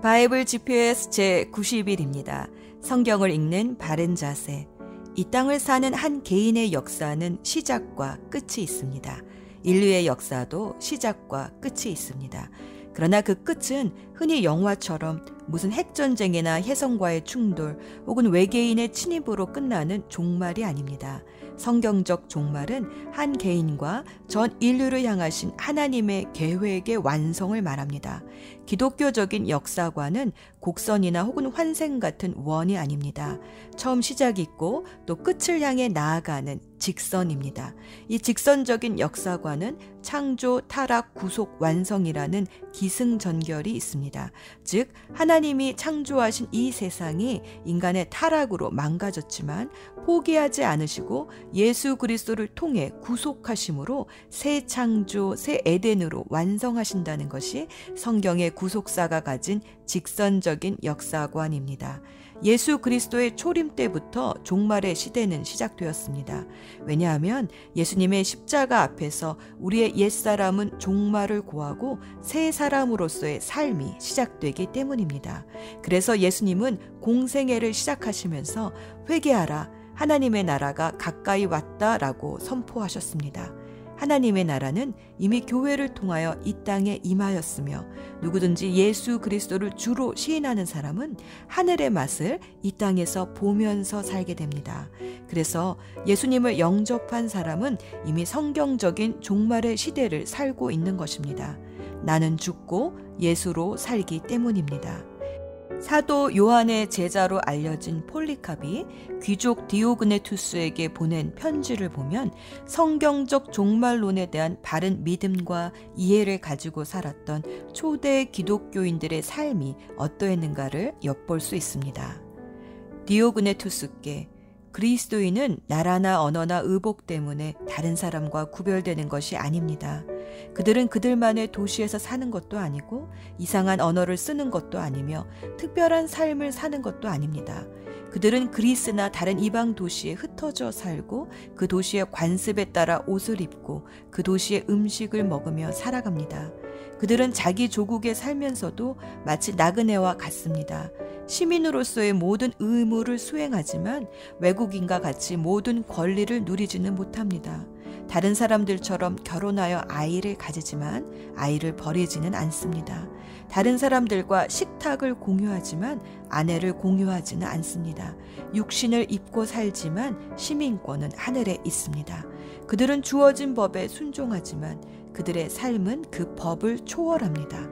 바이블 GPS 제 90일입니다. 성경을 읽는 바른 자세. 이 땅을 사는 한 개인의 역사는 시작과 끝이 있습니다. 인류의 역사도 시작과 끝이 있습니다. 그러나 그 끝은 흔히 영화처럼 무슨 핵전쟁이나 혜성과의 충돌 혹은 외계인의 침입으로 끝나는 종말이 아닙니다. 성경적 종말은 한 개인과 전 인류를 향하신 하나님의 계획의 완성을 말합니다. 기독교적인 역사관은 곡선이나 혹은 환생 같은 원이 아닙니다. 처음 시작이 있고 또 끝을 향해 나아가는 직선입니다. 이 직선적인 역사관은 창조, 타락, 구속, 완성이라는 기승전결이 있습니다. 즉, 하나님이 창조하신 이 세상이 인간의 타락으로 망가졌지만 포기하지 않으시고 예수 그리스도를 통해 구속하심으로 새 창조, 새 에덴으로 완성하신다는 것이 성경의 구속사가 가진 직선적인 역사관입니다. 예수 그리스도의 초림 때부터 종말의 시대는 시작되었습니다. 왜냐하면 예수님의 십자가 앞에서 우리의 옛사람은 종말을 고하고 새 사람으로서의 삶이 시작되기 때문입니다. 그래서 예수님은 공생애를 시작하시면서 회개하라. 하나님의 나라가 가까이 왔다라고 선포하셨습니다. 하나님의 나라는 이미 교회를 통하여 이 땅에 임하였으며 누구든지 예수 그리스도를 주로 시인하는 사람은 하늘의 맛을 이 땅에서 보면서 살게 됩니다. 그래서 예수님을 영접한 사람은 이미 성경적인 종말의 시대를 살고 있는 것입니다. 나는 죽고 예수로 살기 때문입니다. 사도 요한의 제자로 알려진 폴리캅이 귀족 디오그네투스에게 보낸 편지를 보면 성경적 종말론에 대한 바른 믿음과 이해를 가지고 살았던 초대 기독교인들의 삶이 어떠했는가를 엿볼 수 있습니다. 디오그네투스께 그리스도인은 나라나 언어나 의복 때문에 다른 사람과 구별되는 것이 아닙니다. 그들은 그들만의 도시에서 사는 것도 아니고 이상한 언어를 쓰는 것도 아니며 특별한 삶을 사는 것도 아닙니다. 그들은 그리스나 다른 이방 도시에 흩어져 살고 그 도시의 관습에 따라 옷을 입고 그 도시의 음식을 먹으며 살아갑니다. 그들은 자기 조국에 살면서도 마치 나그네와 같습니다. 시민으로서의 모든 의무를 수행하지만 외국인과 같이 모든 권리를 누리지는 못합니다. 다른 사람들처럼 결혼하여 아이를 가지지만 아이를 버리지는 않습니다. 다른 사람들과 식탁을 공유하지만 아내를 공유하지는 않습니다. 육신을 입고 살지만 시민권은 하늘에 있습니다. 그들은 주어진 법에 순종하지만 그들의 삶은 그 법을 초월합니다.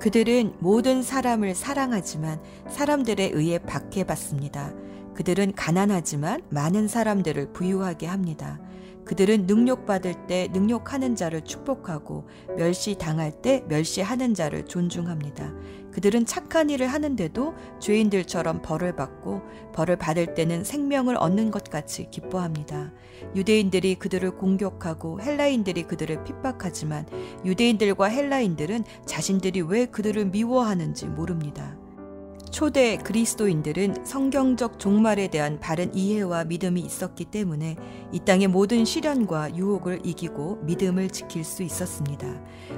그들은 모든 사람을 사랑하지만 사람들에 의해 박해받습니다. 그들은 가난하지만 많은 사람들을 부유하게 합니다. 그들은 능력받을 때 능력하는 자를 축복하고 멸시당할 때 멸시하는 자를 존중합니다. 그들은 착한 일을 하는데도 죄인들처럼 벌을 받고 벌을 받을 때는 생명을 얻는 것 같이 기뻐합니다. 유대인들이 그들을 공격하고 헬라인들이 그들을 핍박하지만 유대인들과 헬라인들은 자신들이 왜 그들을 미워하는지 모릅니다. 초대 그리스도인들은 성경적 종말에 대한 바른 이해와 믿음이 있었기 때문에 이 땅의 모든 시련과 유혹을 이기고 믿음을 지킬 수 있었습니다.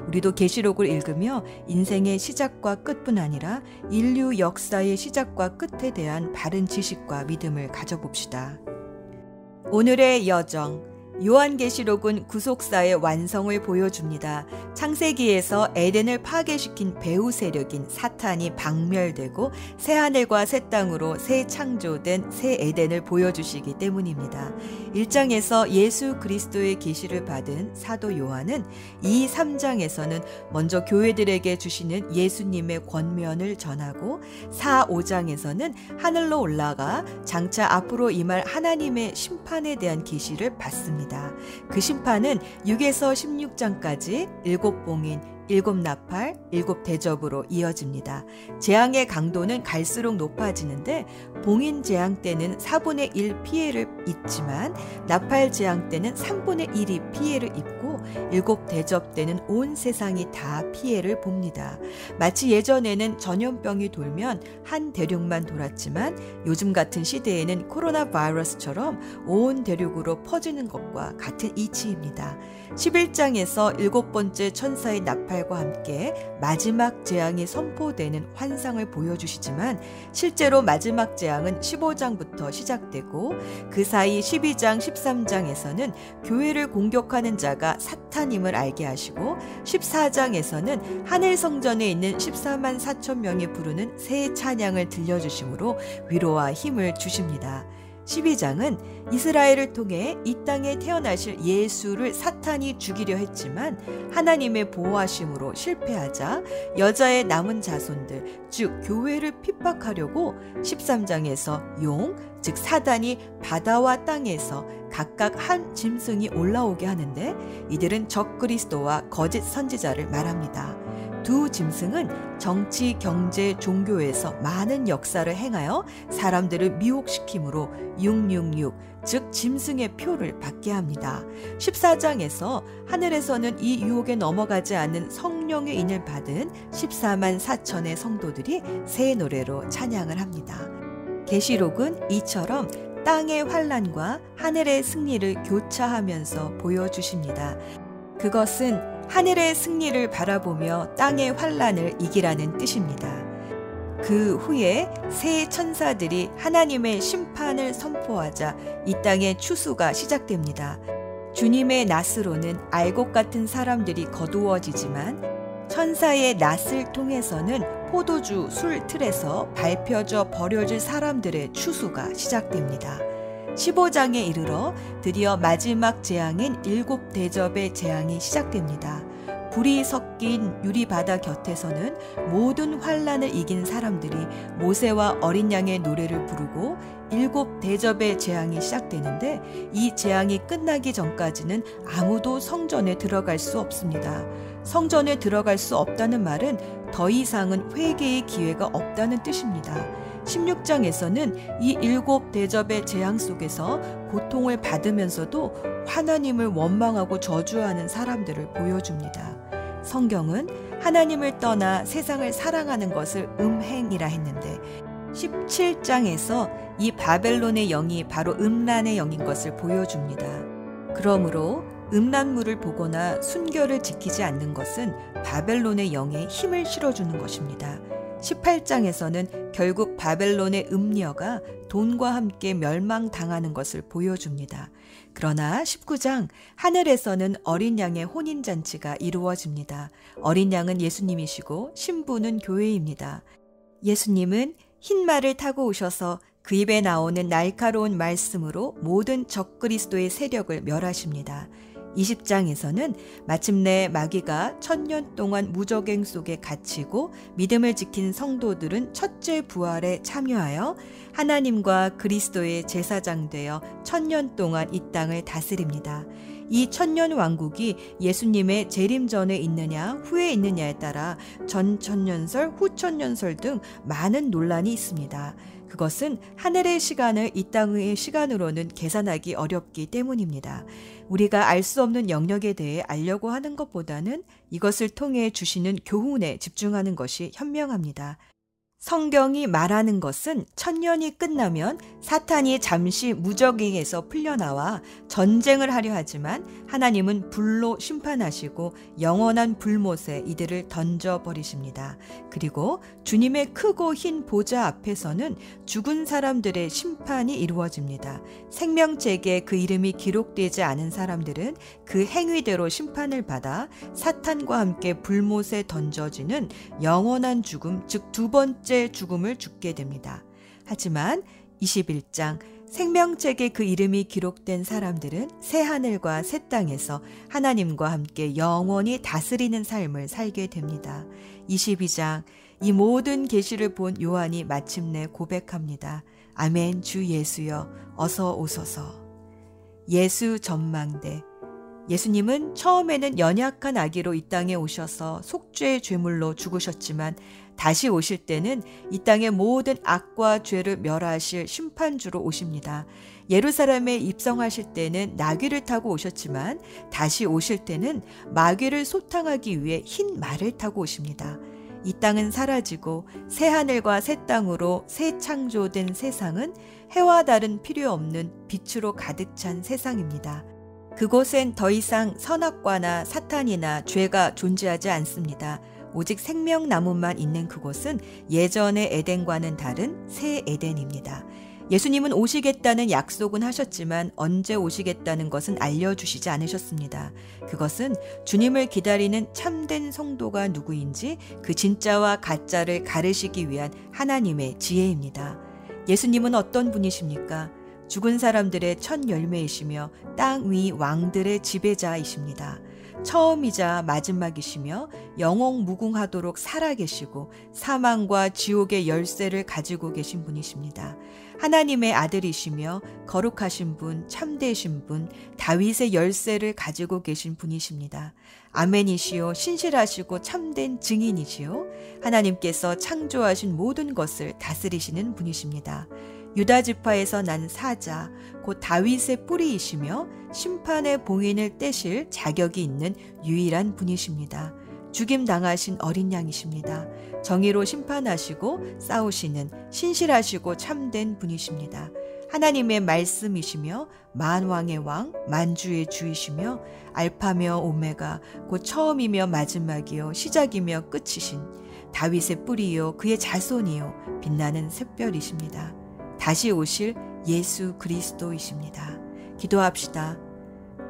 우리도 계시록을 읽으며 인생의 시작과 끝뿐 아니라 인류 역사의 시작과 끝에 대한 바른 지식과 믿음을 가져봅시다. 오늘의 여정 요한계시록은 구속사의 완성을 보여줍니다. 창세기에서 에덴을 파괴시킨 배후 세력인 사탄이 박멸되고 새 하늘과 새 땅으로 새 창조된 새 에덴을 보여주시기 때문입니다. 1장에서 예수 그리스도의 계시를 받은 사도 요한은 이 3장에서는 먼저 교회들에게 주시는 예수님의 권면을 전하고 4, 5장에서는 하늘로 올라가 장차 앞으로 임할 하나님의 심판에 대한 계시를 받습니다. 그 심판은 6에서 16장까지 일곱 봉인, 일곱 나팔, 일곱 대접으로 이어집니다. 재앙의 강도는 갈수록 높아지는데 봉인 재앙 때는 4분의 1 피해를 입지만 나팔 재앙 때는 3분의 1이 피해를 입고 일곱 대접 때는 온 세상이 다 피해를 봅니다. 마치 예전에는 전염병이 돌면 한 대륙만 돌았지만 요즘 같은 시대에는 코로나 바이러스처럼 온 대륙으로 퍼지는 것과 같은 이치입니다. 11장에서 일곱 번째 천사의 나팔 과 함께 마지막 재앙이 선포되는 환상을 보여주시지만 실제로 마지막 재앙은 15장부터 시작되고 그 사이 12장, 13장에서는 교회를 공격하는 자가 사탄임을 알게 하시고 14장에서는 하늘 성전에 있는 14만 4천 명이 부르는 새 찬양을 들려주심으로 위로와 힘을 주십니다. 12장은 이스라엘을 통해 이 땅에 태어나실 예수를 사탄이 죽이려 했지만 하나님의 보호하심으로 실패하자 여자의 남은 자손들, 즉 교회를 핍박하려고 13장에서 용, 즉 사단이 바다와 땅에서 각각 한 짐승이 올라오게 하는데 이들은 적그리스도와 거짓 선지자를 말합니다. 두 짐승은 정치, 경제, 종교에서 많은 역사를 행하여 사람들을 미혹시키므로 666, 즉 짐승의 표를 받게 합니다. 14장에서 하늘에서는 이 유혹에 넘어가지 않는 성령의 인을 받은 14만 4천의 성도들이 새 노래로 찬양을 합니다. 계시록은 이처럼 땅의 환란과 하늘의 승리를 교차하면서 보여주십니다. 그것은 하늘의 승리를 바라보며 땅의 환란을 이기라는 뜻입니다. 그 후에 새 천사들이 하나님의 심판을 선포하자 이 땅의 추수가 시작됩니다. 주님의 낫으로는 알곡 같은 사람들이 거두어지지만 천사의 낫을 통해서는 포도주 술 틀에서 밟혀져 버려질 사람들의 추수가 시작됩니다. 15장에 이르러 드디어 마지막 재앙인 일곱 대접의 재앙이 시작됩니다. 불이 섞인 유리바다 곁에서는 모든 환란을 이긴 사람들이 모세와 어린 양의 노래를 부르고 일곱 대접의 재앙이 시작되는데 이 재앙이 끝나기 전까지는 아무도 성전에 들어갈 수 없습니다. 성전에 들어갈 수 없다는 말은 더 이상은 회개의 기회가 없다는 뜻입니다. 16장에서는 이 일곱 대접의 재앙 속에서 고통을 받으면서도 하나님을 원망하고 저주하는 사람들을 보여줍니다. 성경은 하나님을 떠나 세상을 사랑하는 것을 음행이라 했는데 17장에서 이 바벨론의 영이 바로 음란의 영인 것을 보여줍니다. 그러므로 음란물을 보거나 순결을 지키지 않는 것은 바벨론의 영에 힘을 실어주는 것입니다. 18장에서는 결국 바벨론의 음녀가 돈과 함께 멸망당하는 것을 보여줍니다. 그러나 19장 하늘에서는 어린 양의 혼인 잔치가 이루어집니다. 어린 양은 예수님이시고 신부는 교회입니다. 예수님은 흰 말을 타고 오셔서 그 입에 나오는 날카로운 말씀으로 모든 적그리스도의 세력을 멸하십니다. 20장에서는 마침내 마귀가 천년 동안 무적행 속에 갇히고 믿음을 지킨 성도들은 첫째 부활에 참여하여 하나님과 그리스도의 제사장 되어 천년 동안 이 땅을 다스립니다. 이 천년 왕국이 예수님의 재림 전에 있느냐 후에 있느냐에 따라 전 천년설, 후 천년설 등 많은 논란이 있습니다. 그것은 하늘의 시간을 이 땅의 시간으로는 계산하기 어렵기 때문입니다. 우리가 알 수 없는 영역에 대해 알려고 하는 것보다는 이것을 통해 주시는 교훈에 집중하는 것이 현명합니다. 성경이 말하는 것은 천년이 끝나면 사탄이 잠시 무적행에서 풀려나와 전쟁을 하려 하지만 하나님은 불로 심판하시고 영원한 불못에 이들을 던져버리십니다. 그리고 주님의 크고 흰 보좌 앞에서는 죽은 사람들의 심판이 이루어집니다. 생명책에 그 이름이 기록되지 않은 사람들은 그 행위대로 심판을 받아 사탄과 함께 불못에 던져지는 영원한 죽음, 즉 두 번째 번째 죽음을 죽게 됩니다. 하지만 21장 생명책에 그 이름이 기록된 사람들은 새 하늘과 새 땅에서 하나님과 함께 영원히 다스리는 삶을 살게 됩니다. 22장 이 모든 계시를 본 요한이 마침내 고백합니다. 아멘 주 예수여 어서 오소서. 예수 전망대 예수님은 처음에는 연약한 아기로 이 땅에 오셔서 속죄의 죄물로 죽으셨지만 다시 오실 때는 이 땅의 모든 악과 죄를 멸하실 심판주로 오십니다. 예루살렘에 입성하실 때는 나귀를 타고 오셨지만 다시 오실 때는 마귀를 소탕하기 위해 흰 말을 타고 오십니다. 이 땅은 사라지고 새 하늘과 새 땅으로 새 창조된 세상은 해와 달은 필요 없는 빛으로 가득 찬 세상입니다. 그곳엔 더 이상 선악과나 사탄이나 죄가 존재하지 않습니다. 오직 생명나무만 있는 그곳은 예전의 에덴과는 다른 새 에덴입니다. 예수님은 오시겠다는 약속은 하셨지만 언제 오시겠다는 것은 알려주시지 않으셨습니다. 그것은 주님을 기다리는 참된 성도가 누구인지 그 진짜와 가짜를 가르시기 위한 하나님의 지혜입니다. 예수님은 어떤 분이십니까? 죽은 사람들의 첫 열매이시며 땅 위 왕들의 지배자이십니다. 처음이자 마지막이시며 영웅 무궁하도록 살아계시고 사망과 지옥의 열쇠를 가지고 계신 분이십니다. 하나님의 아들이시며 거룩하신 분, 참되신 분, 다윗의 열쇠를 가지고 계신 분이십니다. 아멘이시요, 신실하시고 참된 증인이시요, 하나님께서 창조하신 모든 것을 다스리시는 분이십니다. 유다 지파에서 난 사자, 곧 다윗의 뿌리이시며 심판의 봉인을 떼실 자격이 있는 유일한 분이십니다. 죽임 당하신 어린 양이십니다. 정의로 심판하시고 싸우시는 신실하시고 참된 분이십니다. 하나님의 말씀이시며 만왕의 왕, 만주의 주이시며 알파며 오메가 곧 처음이며 마지막이요 시작이며 끝이신 다윗의 뿌리요 그의 자손이요 빛나는 샛별이십니다. 다시 오실 예수 그리스도이십니다. 기도합시다.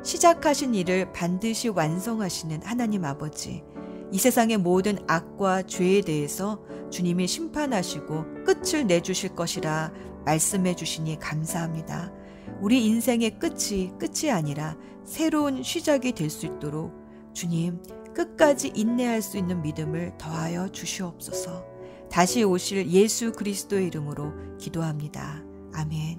시작하신 일을 반드시 완성하시는 하나님 아버지. 이 세상의 모든 악과 죄에 대해서 주님이 심판하시고 끝을 내주실 것이라 말씀해 주시니 감사합니다. 우리 인생의 끝이 끝이 아니라 새로운 시작이 될 수 있도록 주님 끝까지 인내할 수 있는 믿음을 더하여 주시옵소서. 다시 오실 예수 그리스도의 이름으로 기도합니다. 아멘.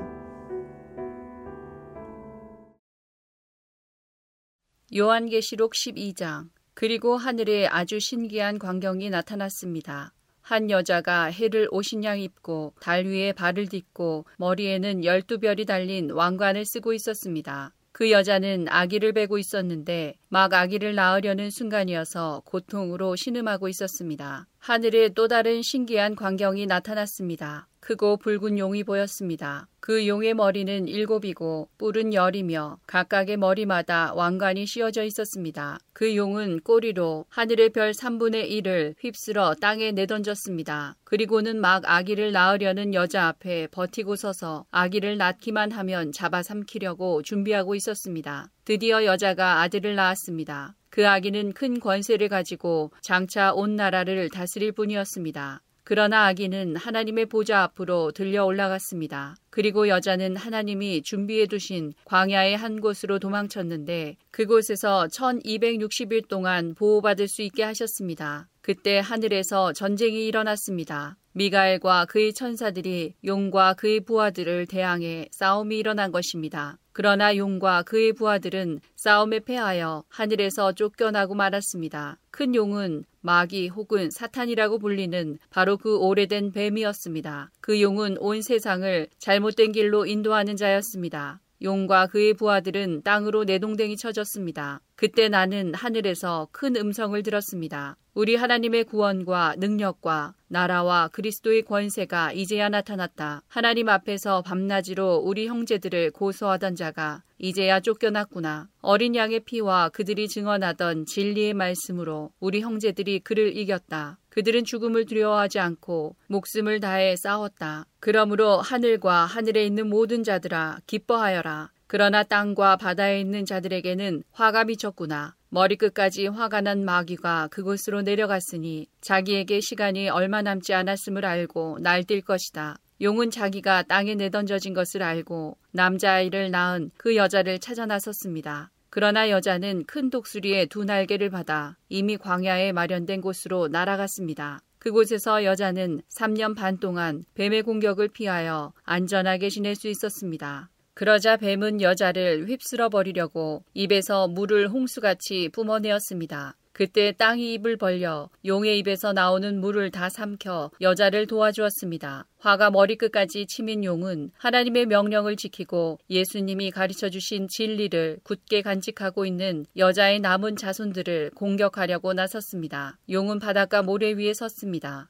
요한계시록 12장 그리고 하늘에 아주 신기한 광경이 나타났습니다. 한 여자가 해를 오신양 입고 달 위에 발을 딛고 머리에는 열두 별이 달린 왕관을 쓰고 있었습니다. 그 여자는 아기를 베고 있었는데 막 아기를 낳으려는 순간이어서 고통으로 신음하고 있었습니다. 하늘에 또 다른 신기한 광경이 나타났습니다. 크고 붉은 용이 보였습니다. 그 용의 머리는 일곱이고 뿔은 열이며 각각의 머리마다 왕관이 씌어져 있었습니다. 그 용은 꼬리로 하늘의 별 3분의 1을 휩쓸어 땅에 내던졌습니다. 그리고는 막 아기를 낳으려는 여자 앞에 버티고 서서 아기를 낳기만 하면 잡아삼키려고 준비하고 있었습니다. 드디어 여자가 아들을 낳았습니다. 그 아기는 큰 권세를 가지고 장차 온 나라를 다스릴 뿐이었습니다. 그러나 아기는 하나님의 보좌 앞으로 들려 올라갔습니다. 그리고 여자는 하나님이 준비해 두신 광야의 한 곳으로 도망쳤는데 그곳에서 1260일 동안 보호받을 수 있게 하셨습니다. 그때 하늘에서 전쟁이 일어났습니다. 미가엘과 그의 천사들이 용과 그의 부하들을 대항해 싸움이 일어난 것입니다. 그러나 용과 그의 부하들은 싸움에 패하여 하늘에서 쫓겨나고 말았습니다. 큰 용은 마귀 혹은 사탄이라고 불리는 바로 그 오래된 뱀이었습니다. 그 용은 온 세상을 잘못된 길로 인도하는 자였습니다. 용과 그의 부하들은 땅으로 내동댕이 쳐졌습니다. 그때 나는 하늘에서 큰 음성을 들었습니다. 우리 하나님의 구원과 능력과 나라와 그리스도의 권세가 이제야 나타났다. 하나님 앞에서 밤낮으로 우리 형제들을 고소하던 자가 이제야 쫓겨났구나. 어린 양의 피와 그들이 증언하던 진리의 말씀으로 우리 형제들이 그를 이겼다. 그들은 죽음을 두려워하지 않고 목숨을 다해 싸웠다. 그러므로 하늘과 하늘에 있는 모든 자들아 기뻐하여라. 그러나 땅과 바다에 있는 자들에게는 화가 미쳤구나. 머리끝까지 화가 난 마귀가 그곳으로 내려갔으니 자기에게 시간이 얼마 남지 않았음을 알고 날뛸 것이다. 용은 자기가 땅에 내던져진 것을 알고 남자아이를 낳은 그 여자를 찾아 나섰습니다. 그러나 여자는 큰 독수리의 두 날개를 받아 이미 광야에 마련된 곳으로 날아갔습니다. 그곳에서 여자는 3년 반 동안 뱀의 공격을 피하여 안전하게 지낼 수 있었습니다. 그러자 뱀은 여자를 휩쓸어 버리려고 입에서 물을 홍수같이 뿜어내었습니다. 그때 땅이 입을 벌려 용의 입에서 나오는 물을 다 삼켜 여자를 도와주었습니다. 화가 머리끝까지 치민 용은 하나님의 명령을 지키고 예수님이 가르쳐 주신 진리를 굳게 간직하고 있는 여자의 남은 자손들을 공격하려고 나섰습니다. 용은 바닷가 모래 위에 섰습니다.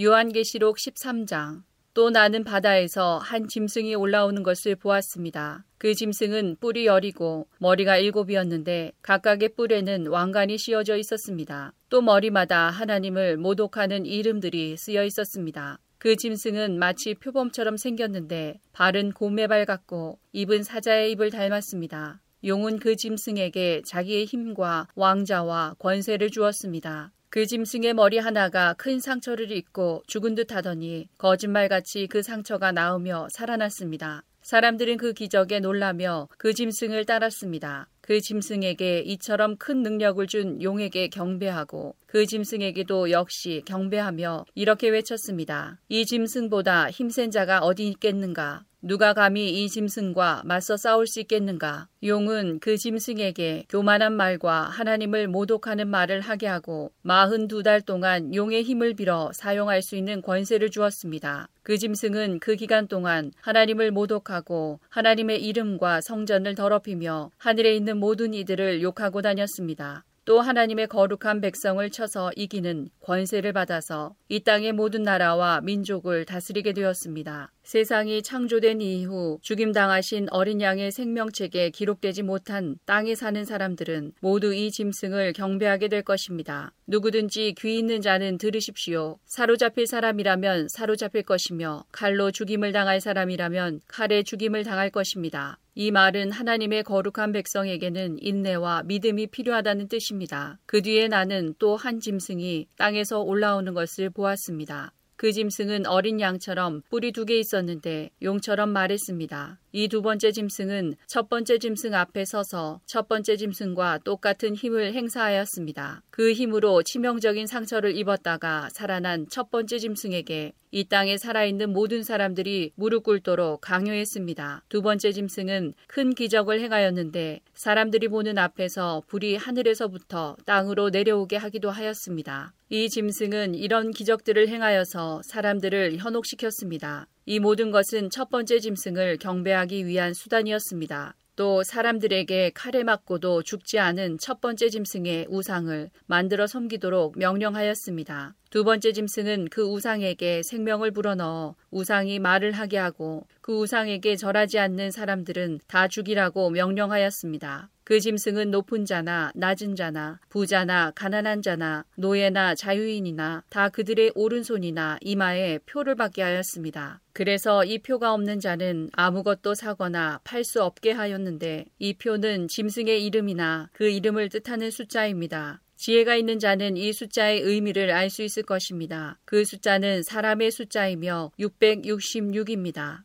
요한계시록 13장 또 나는 바다에서 한 짐승이 올라오는 것을 보았습니다. 그 짐승은 뿔이 열이고 머리가 일곱이었는데 각각의 뿔에는 왕관이 씌어져 있었습니다. 또 머리마다 하나님을 모독하는 이름들이 쓰여 있었습니다. 그 짐승은 마치 표범처럼 생겼는데 발은 곰매발 같고 입은 사자의 입을 닮았습니다. 용은 그 짐승에게 자기의 힘과 왕자와 권세를 주었습니다. 그 짐승의 머리 하나가 큰 상처를 입고 죽은 듯 하더니 거짓말같이 그 상처가 나으며 살아났습니다. 사람들은 그 기적에 놀라며 그 짐승을 따랐습니다. 그 짐승에게 이처럼 큰 능력을 준 용에게 경배하고 그 짐승에게도 역시 경배하며 이렇게 외쳤습니다. 이 짐승보다 힘센 자가 어디 있겠는가? 누가 감히 이 짐승과 맞서 싸울 수 있겠는가? 용은 그 짐승에게 교만한 말과 하나님을 모독하는 말을 하게 하고 마흔 두달 동안 용의 힘을 빌어 사용할 수 있는 권세를 주었습니다. 그 짐승은 그 기간 동안 하나님을 모독하고 하나님의 이름과 성전을 더럽히며 하늘에 있는 모든 이들을 욕하고 다녔습니다. 또 하나님의 거룩한 백성을 쳐서 이기는 권세를 받아서 이 땅의 모든 나라와 민족을 다스리게 되었습니다. 세상이 창조된 이후 죽임당하신 어린 양의 생명책에 기록되지 못한 땅에 사는 사람들은 모두 이 짐승을 경배하게 될 것입니다. 누구든지 귀 있는 자는 들으십시오. 사로잡힐 사람이라면 사로잡힐 것이며 칼로 죽임을 당할 사람이라면 칼에 죽임을 당할 것입니다. 이 말은 하나님의 거룩한 백성에게는 인내와 믿음이 필요하다는 뜻입니다. 그 뒤에 나는 또 한 짐승이 땅에서 올라오는 것을 보았습니다. 그 짐승은 어린 양처럼 뿔이 두 개 있었는데 용처럼 말했습니다. 이 두 번째 짐승은 첫 번째 짐승 앞에 서서 첫 번째 짐승과 똑같은 힘을 행사하였습니다. 그 힘으로 치명적인 상처를 입었다가 살아난 첫 번째 짐승에게 이 땅에 살아있는 모든 사람들이 무릎 꿇도록 강요했습니다. 두 번째 짐승은 큰 기적을 행하였는데 사람들이 보는 앞에서 불이 하늘에서부터 땅으로 내려오게 하기도 하였습니다. 이 짐승은 이런 기적들을 행하여서 사람들을 현혹시켰습니다. 이 모든 것은 첫 번째 짐승을 경배하기 위한 수단이었습니다. 또 사람들에게 칼에 맞고도 죽지 않은 첫 번째 짐승의 우상을 만들어 섬기도록 명령하였습니다. 두 번째 짐승은 그 우상에게 생명을 불어넣어 우상이 말을 하게 하고 그 우상에게 절하지 않는 사람들은 다 죽이라고 명령하였습니다. 그 짐승은 높은 자나 낮은 자나 부자나 가난한 자나 노예나 자유인이나 다 그들의 오른손이나 이마에 표를 받게 하였습니다. 그래서 이 표가 없는 자는 아무것도 사거나 팔 수 없게 하였는데 이 표는 짐승의 이름이나 그 이름을 뜻하는 숫자입니다. 지혜가 있는 자는 이 숫자의 의미를 알 수 있을 것입니다. 그 숫자는 사람의 숫자이며 666입니다.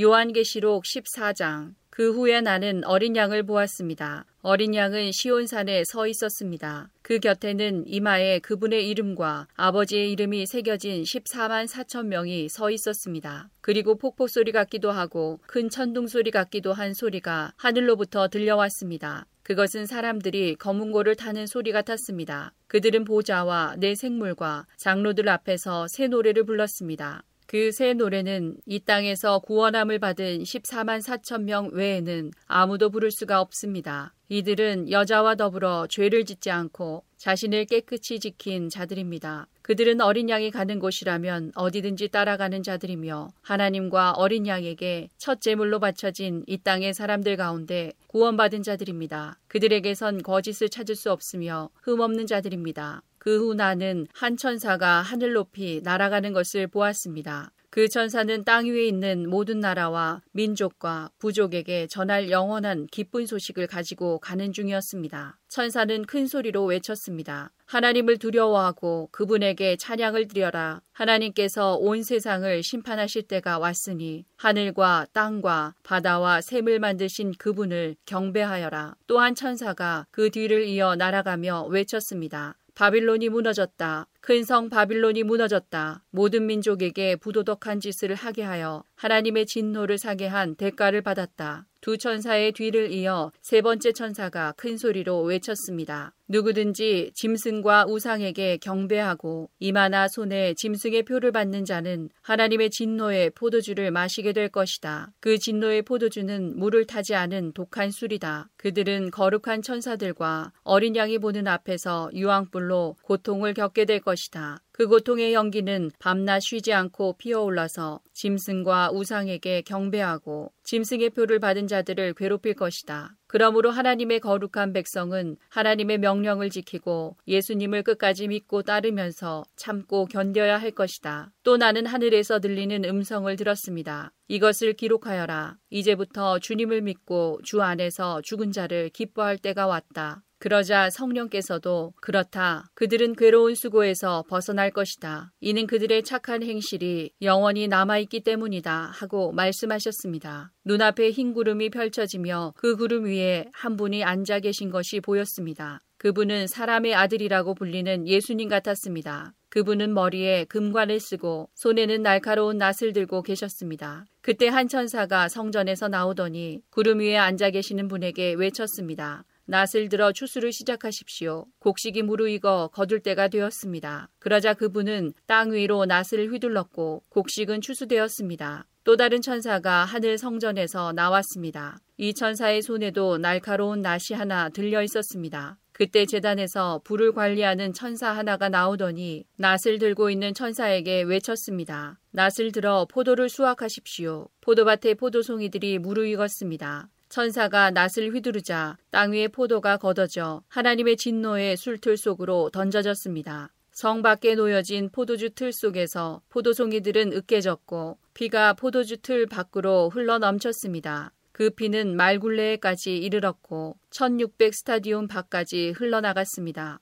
요한계시록 14장 그 후에 나는 어린 양을 보았습니다. 어린 양은 시온산에 서 있었습니다. 그 곁에는 이마에 그분의 이름과 아버지의 이름이 새겨진 14만 4천 명이 서 있었습니다. 그리고 폭포 소리 같기도 하고 큰 천둥 소리 같기도 한 소리가 하늘로부터 들려왔습니다. 그것은 사람들이 검은고를 타는 소리 같았습니다. 그들은 보좌와 내 생물과 장로들 앞에서 새 노래를 불렀습니다. 그 새 노래는 이 땅에서 구원함을 받은 14만 4천 명 외에는 아무도 부를 수가 없습니다. 이들은 여자와 더불어 죄를 짓지 않고 자신을 깨끗이 지킨 자들입니다. 그들은 어린 양이 가는 곳이라면 어디든지 따라가는 자들이며 하나님과 어린 양에게 첫 제물로 바쳐진 이 땅의 사람들 가운데 구원받은 자들입니다. 그들에게선 거짓을 찾을 수 없으며 흠없는 자들입니다. 그 후 나는 한 천사가 하늘 높이 날아가는 것을 보았습니다. 그 천사는 땅 위에 있는 모든 나라와 민족과 부족에게 전할 영원한 기쁜 소식을 가지고 가는 중이었습니다. 천사는 큰 소리로 외쳤습니다. 하나님을 두려워하고 그분에게 찬양을 드려라. 하나님께서 온 세상을 심판하실 때가 왔으니 하늘과 땅과 바다와 샘을 만드신 그분을 경배하여라. 또한 천사가 그 뒤를 이어 날아가며 외쳤습니다. 바빌론이 무너졌다. 큰 성 바빌론이 무너졌다. 모든 민족에게 부도덕한 짓을 하게 하여 하나님의 진노를 사게 한 대가를 받았다. 두 천사의 뒤를 이어 세 번째 천사가 큰 소리로 외쳤습니다. 누구든지 짐승과 우상에게 경배하고 이마나 손에 짐승의 표를 받는 자는 하나님의 진노의 포도주를 마시게 될 것이다. 그 진노의 포도주는 물을 타지 않은 독한 술이다. 그들은 거룩한 천사들과 어린 양이 보는 앞에서 유황불로 고통을 겪게 될 것이다. 그 고통의 연기는 밤낮 쉬지 않고 피어올라서 짐승과 우상에게 경배하고 짐승의 표를 받은 자들을 괴롭힐 것이다. 그러므로 하나님의 거룩한 백성은 하나님의 명령을 지키고 예수님을 끝까지 믿고 따르면서 참고 견뎌야 할 것이다. 또 나는 하늘에서 들리는 음성을 들었습니다. 이것을 기록하여라. 이제부터 주님을 믿고 주 안에서 죽은 자를 기뻐할 때가 왔다. 그러자 성령께서도 그렇다. 그들은 괴로운 수고에서 벗어날 것이다. 이는 그들의 착한 행실이 영원히 남아있기 때문이다. 하고 말씀하셨습니다. 눈앞에 흰 구름이 펼쳐지며 그 구름 위에 한 분이 앉아 계신 것이 보였습니다. 그분은 사람의 아들이라고 불리는 예수님 같았습니다. 그분은 머리에 금관을 쓰고 손에는 날카로운 낫을 들고 계셨습니다. 그때 한 천사가 성전에서 나오더니 구름 위에 앉아 계시는 분에게 외쳤습니다. 낫을 들어 추수를 시작하십시오. 곡식이 무르익어 거둘 때가 되었습니다. 그러자 그분은 땅 위로 낫을 휘둘렀고 곡식은 추수되었습니다. 또 다른 천사가 하늘 성전에서 나왔습니다. 이 천사의 손에도 날카로운 낫이 하나 들려 있었습니다. 그때 재단에서 불을 관리하는 천사 하나가 나오더니 낫을 들고 있는 천사에게 외쳤습니다. 낫을 들어 포도를 수확하십시오. 포도밭의 포도송이들이 무르익었습니다. 천사가 낫을 휘두르자 땅 위에 포도가 걷어져 하나님의 진노의 술틀 속으로 던져졌습니다. 성 밖에 놓여진 포도주 틀 속에서 포도송이들은 으깨졌고 피가 포도주 틀 밖으로 흘러 넘쳤습니다. 그 피는 말굴레에까지 이르렀고 1600 스타디움 밖까지 흘러나갔습니다.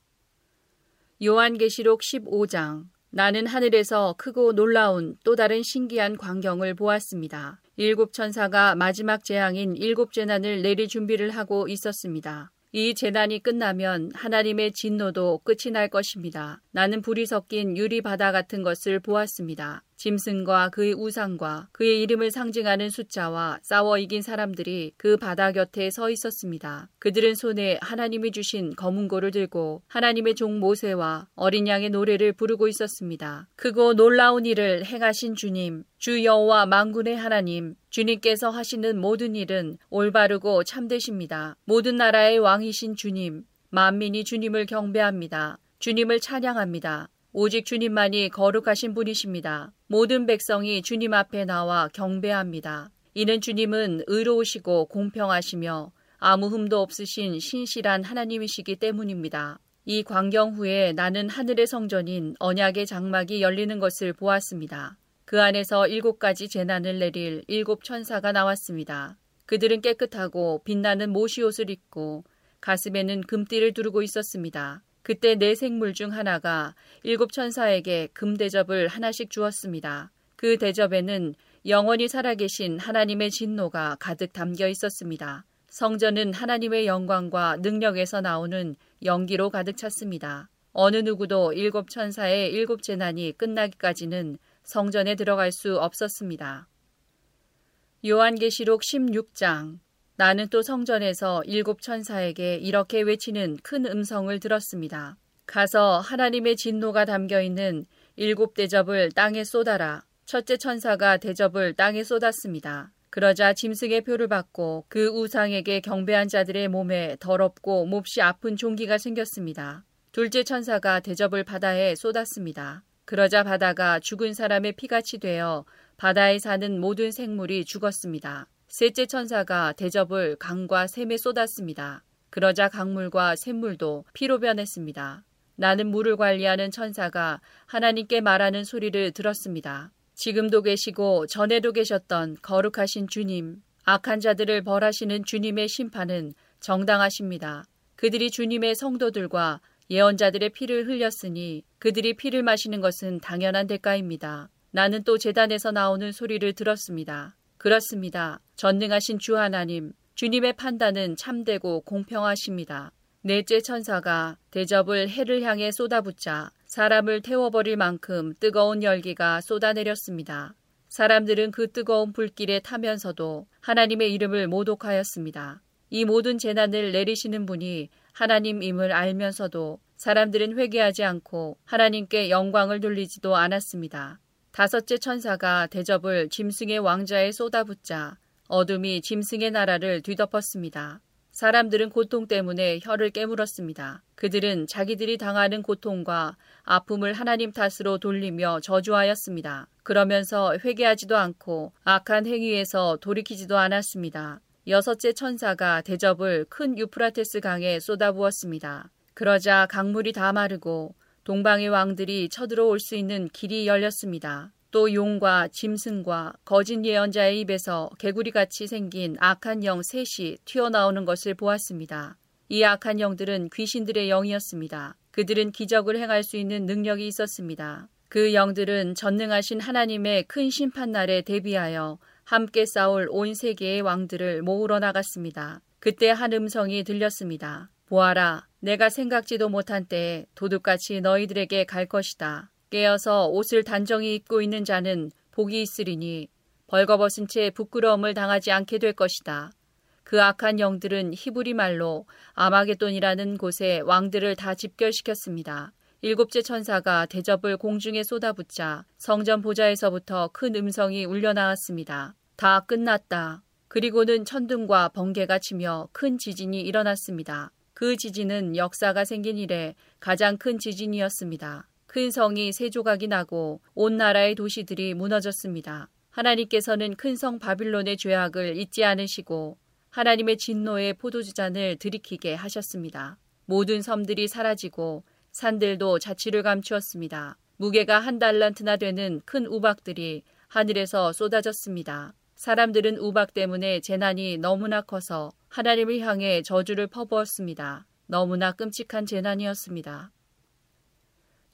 요한계시록 15장 나는 하늘에서 크고 놀라운 또 다른 신기한 광경을 보았습니다. 일곱 천사가 마지막 재앙인 일곱 재난을 내릴 준비를 하고 있었습니다. 이 재난이 끝나면 하나님의 진노도 끝이 날 것입니다. 나는 불이 섞인 유리 바다 같은 것을 보았습니다. 짐승과 그의 우상과 그의 이름을 상징하는 숫자와 싸워 이긴 사람들이 그 바다 곁에 서 있었습니다. 그들은 손에 하나님이 주신 검은 고를 들고 하나님의 종 모세와 어린 양의 노래를 부르고 있었습니다. 크고 놀라운 일을 행하신 주님, 주 여호와 망군의 하나님, 주님께서 하시는 모든 일은 올바르고 참되십니다. 모든 나라의 왕이신 주님, 만민이 주님을 경배합니다. 주님을 찬양합니다. 오직 주님만이 거룩하신 분이십니다. 모든 백성이 주님 앞에 나와 경배합니다. 이는 주님은 의로우시고 공평하시며 아무 흠도 없으신 신실한 하나님이시기 때문입니다. 이 광경 후에 나는 하늘의 성전인 언약의 장막이 열리는 것을 보았습니다. 그 안에서 일곱 가지 재난을 내릴 일곱 천사가 나왔습니다. 그들은 깨끗하고 빛나는 모시옷을 입고 가슴에는 금띠를 두르고 있었습니다. 그때 네 생물 중 하나가 일곱 천사에게 금 대접을 하나씩 주었습니다. 그 대접에는 영원히 살아계신 하나님의 진노가 가득 담겨 있었습니다. 성전은 하나님의 영광과 능력에서 나오는 연기로 가득 찼습니다. 어느 누구도 일곱 천사의 일곱 재난이 끝나기까지는 성전에 들어갈 수 없었습니다. 요한계시록 16장 나는 또 성전에서 일곱 천사에게 이렇게 외치는 큰 음성을 들었습니다. 가서 하나님의 진노가 담겨 있는 일곱 대접을 땅에 쏟아라. 첫째 천사가 대접을 땅에 쏟았습니다. 그러자 짐승의 표를 받고 그 우상에게 경배한 자들의 몸에 더럽고 몹시 아픈 종기가 생겼습니다. 둘째 천사가 대접을 바다에 쏟았습니다. 그러자 바다가 죽은 사람의 피같이 되어 바다에 사는 모든 생물이 죽었습니다. 셋째 천사가 대접을 강과 샘에 쏟았습니다. 그러자 강물과 샘물도 피로 변했습니다. 나는 물을 관리하는 천사가 하나님께 말하는 소리를 들었습니다. 지금도 계시고 전에도 계셨던 거룩하신 주님, 악한 자들을 벌하시는 주님의 심판은 정당하십니다. 그들이 주님의 성도들과 예언자들의 피를 흘렸으니 그들이 피를 마시는 것은 당연한 대가입니다. 나는 또 재단에서 나오는 소리를 들었습니다. 그렇습니다. 전능하신 주 하나님, 주님의 판단은 참되고 공평하십니다. 넷째 천사가 대접을 해를 향해 쏟아붓자 사람을 태워버릴 만큼 뜨거운 열기가 쏟아내렸습니다. 사람들은 그 뜨거운 불길에 타면서도 하나님의 이름을 모독하였습니다. 이 모든 재난을 내리시는 분이 하나님임을 알면서도 사람들은 회개하지 않고 하나님께 영광을 돌리지도 않았습니다. 다섯째 천사가 대접을 짐승의 왕자에 쏟아붓자 어둠이 짐승의 나라를 뒤덮었습니다. 사람들은 고통 때문에 혀를 깨물었습니다. 그들은 자기들이 당하는 고통과 아픔을 하나님 탓으로 돌리며 저주하였습니다. 그러면서 회개하지도 않고 악한 행위에서 돌이키지도 않았습니다. 여섯째 천사가 대접을 큰 유프라테스 강에 쏟아부었습니다. 그러자 강물이 다 마르고 동방의 왕들이 쳐들어올 수 있는 길이 열렸습니다. 또 용과 짐승과 거짓 예언자의 입에서 개구리같이 생긴 악한 영 셋이 튀어나오는 것을 보았습니다. 이 악한 영들은 귀신들의 영이었습니다. 그들은 기적을 행할 수 있는 능력이 있었습니다. 그 영들은 전능하신 하나님의 큰 심판날에 대비하여 함께 싸울 온 세계의 왕들을 모으러 나갔습니다. 그때 한 음성이 들렸습니다. 보아라, 내가 생각지도 못한 때에 도둑같이 너희들에게 갈 것이다. 깨어서 옷을 단정히 입고 있는 자는 복이 있으리니 벌거벗은 채 부끄러움을 당하지 않게 될 것이다. 그 악한 영들은 히브리 말로 아마게돈이라는 곳에 왕들을 다 집결시켰습니다. 일곱째 천사가 대접을 공중에 쏟아붓자 성전 보좌에서부터 큰 음성이 울려나왔습니다. 다 끝났다. 그리고는 천둥과 번개가 치며 큰 지진이 일어났습니다. 그 지진은 역사가 생긴 이래 가장 큰 지진이었습니다. 큰 성이 세 조각이 나고 온 나라의 도시들이 무너졌습니다. 하나님께서는 큰 성 바빌론의 죄악을 잊지 않으시고 하나님의 진노의 포도주잔을 들이키게 하셨습니다. 모든 섬들이 사라지고 산들도 자취를 감추었습니다. 무게가 한 달란트나 되는 큰 우박들이 하늘에서 쏟아졌습니다. 사람들은 우박 때문에 재난이 너무나 커서 하나님을 향해 저주를 퍼부었습니다. 너무나 끔찍한 재난이었습니다.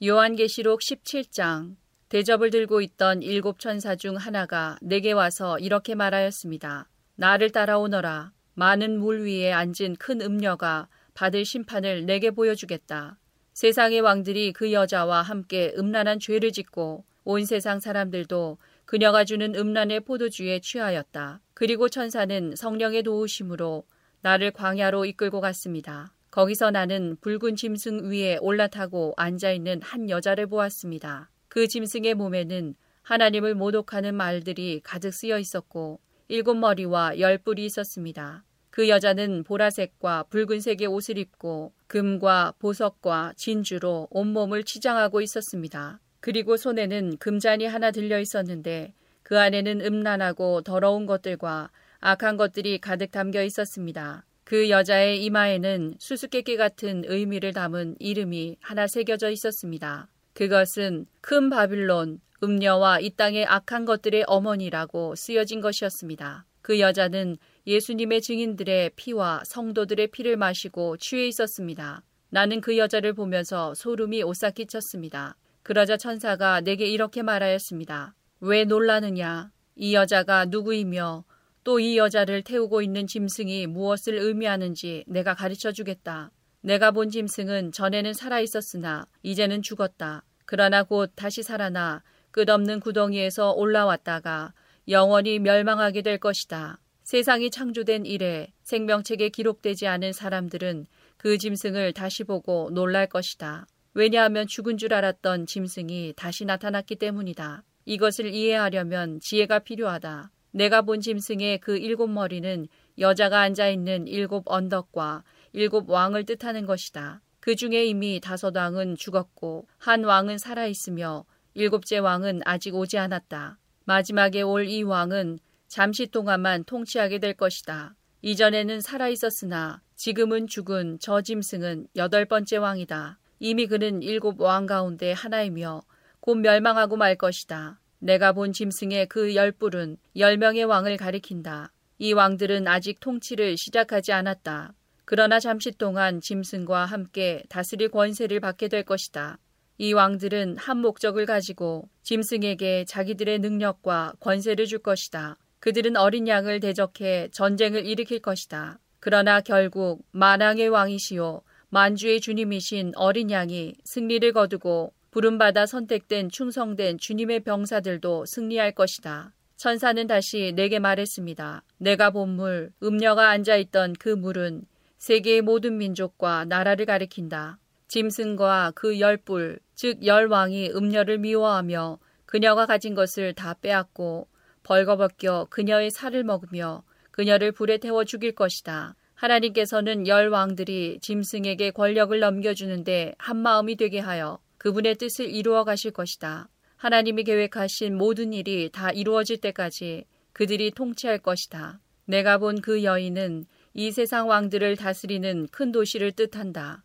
요한계시록 17장 대접을 들고 있던 일곱 천사 중 하나가 내게 와서 이렇게 말하였습니다. 나를 따라오너라. 많은 물 위에 앉은 큰 음녀가 받을 심판을 내게 보여주겠다. 세상의 왕들이 그 여자와 함께 음란한 죄를 짓고 온 세상 사람들도 그녀가 주는 음란의 포도주에 취하였다. 그리고 천사는 성령의 도우심으로 나를 광야로 이끌고 갔습니다. 거기서 나는 붉은 짐승 위에 올라타고 앉아있는 한 여자를 보았습니다. 그 짐승의 몸에는 하나님을 모독하는 말들이 가득 쓰여 있었고 일곱 머리와 열 뿔이 있었습니다. 그 여자는 보라색과 붉은색의 옷을 입고 금과 보석과 진주로 온몸을 치장하고 있었습니다. 그리고 손에는 금잔이 하나 들려 있었는데 그 안에는 음란하고 더러운 것들과 악한 것들이 가득 담겨 있었습니다. 그 여자의 이마에는 수수께끼 같은 의미를 담은 이름이 하나 새겨져 있었습니다. 그것은 큰 바빌론, 음녀와 이 땅의 악한 것들의 어머니라고 쓰여진 것이었습니다. 그 여자는 예수님의 증인들의 피와 성도들의 피를 마시고 취해 있었습니다. 나는 그 여자를 보면서 소름이 오싹 끼쳤습니다. 그러자 천사가 내게 이렇게 말하였습니다. 왜 놀라느냐? 이 여자가 누구이며 또 이 여자를 태우고 있는 짐승이 무엇을 의미하는지 내가 가르쳐 주겠다. 내가 본 짐승은 전에는 살아 있었으나 이제는 죽었다. 그러나 곧 다시 살아나 끝없는 구덩이에서 올라왔다가 영원히 멸망하게 될 것이다. 세상이 창조된 이래 생명책에 기록되지 않은 사람들은 그 짐승을 다시 보고 놀랄 것이다. 왜냐하면 죽은 줄 알았던 짐승이 다시 나타났기 때문이다. 이것을 이해하려면 지혜가 필요하다. 내가 본 짐승의 그 일곱 머리는 여자가 앉아 있는 일곱 언덕과 일곱 왕을 뜻하는 것이다. 그 중에 이미 다섯 왕은 죽었고 한 왕은 살아 있으며 일곱째 왕은 아직 오지 않았다. 마지막에 올 이 왕은 잠시 동안만 통치하게 될 것이다. 이전에는 살아 있었으나 지금은 죽은 저 짐승은 여덟 번째 왕이다. 이미 그는 일곱 왕 가운데 하나이며 곧 멸망하고 말 것이다. 내가 본 짐승의 그 열 뿔은 열 명의 왕을 가리킨다. 이 왕들은 아직 통치를 시작하지 않았다. 그러나 잠시 동안 짐승과 함께 다스릴 권세를 받게 될 것이다. 이 왕들은 한 목적을 가지고 짐승에게 자기들의 능력과 권세를 줄 것이다. 그들은 어린 양을 대적해 전쟁을 일으킬 것이다. 그러나 결국 만왕의 왕이시요 만주의 주님이신 어린 양이 승리를 거두고 부름받아 선택된 충성된 주님의 병사들도 승리할 것이다. 천사는 다시 내게 말했습니다. 내가 본 물, 음녀가 앉아있던 그 물은 세계의 모든 민족과 나라를 가리킨다. 짐승과 그 열불, 즉 열왕이 음녀를 미워하며 그녀가 가진 것을 다 빼앗고 벌거벗겨 그녀의 살을 먹으며 그녀를 불에 태워 죽일 것이다. 하나님께서는 열 왕들이 짐승에게 권력을 넘겨주는데 한마음이 되게 하여 그분의 뜻을 이루어 가실 것이다. 하나님이 계획하신 모든 일이 다 이루어질 때까지 그들이 통치할 것이다. 내가 본 그 여인은 이 세상 왕들을 다스리는 큰 도시를 뜻한다.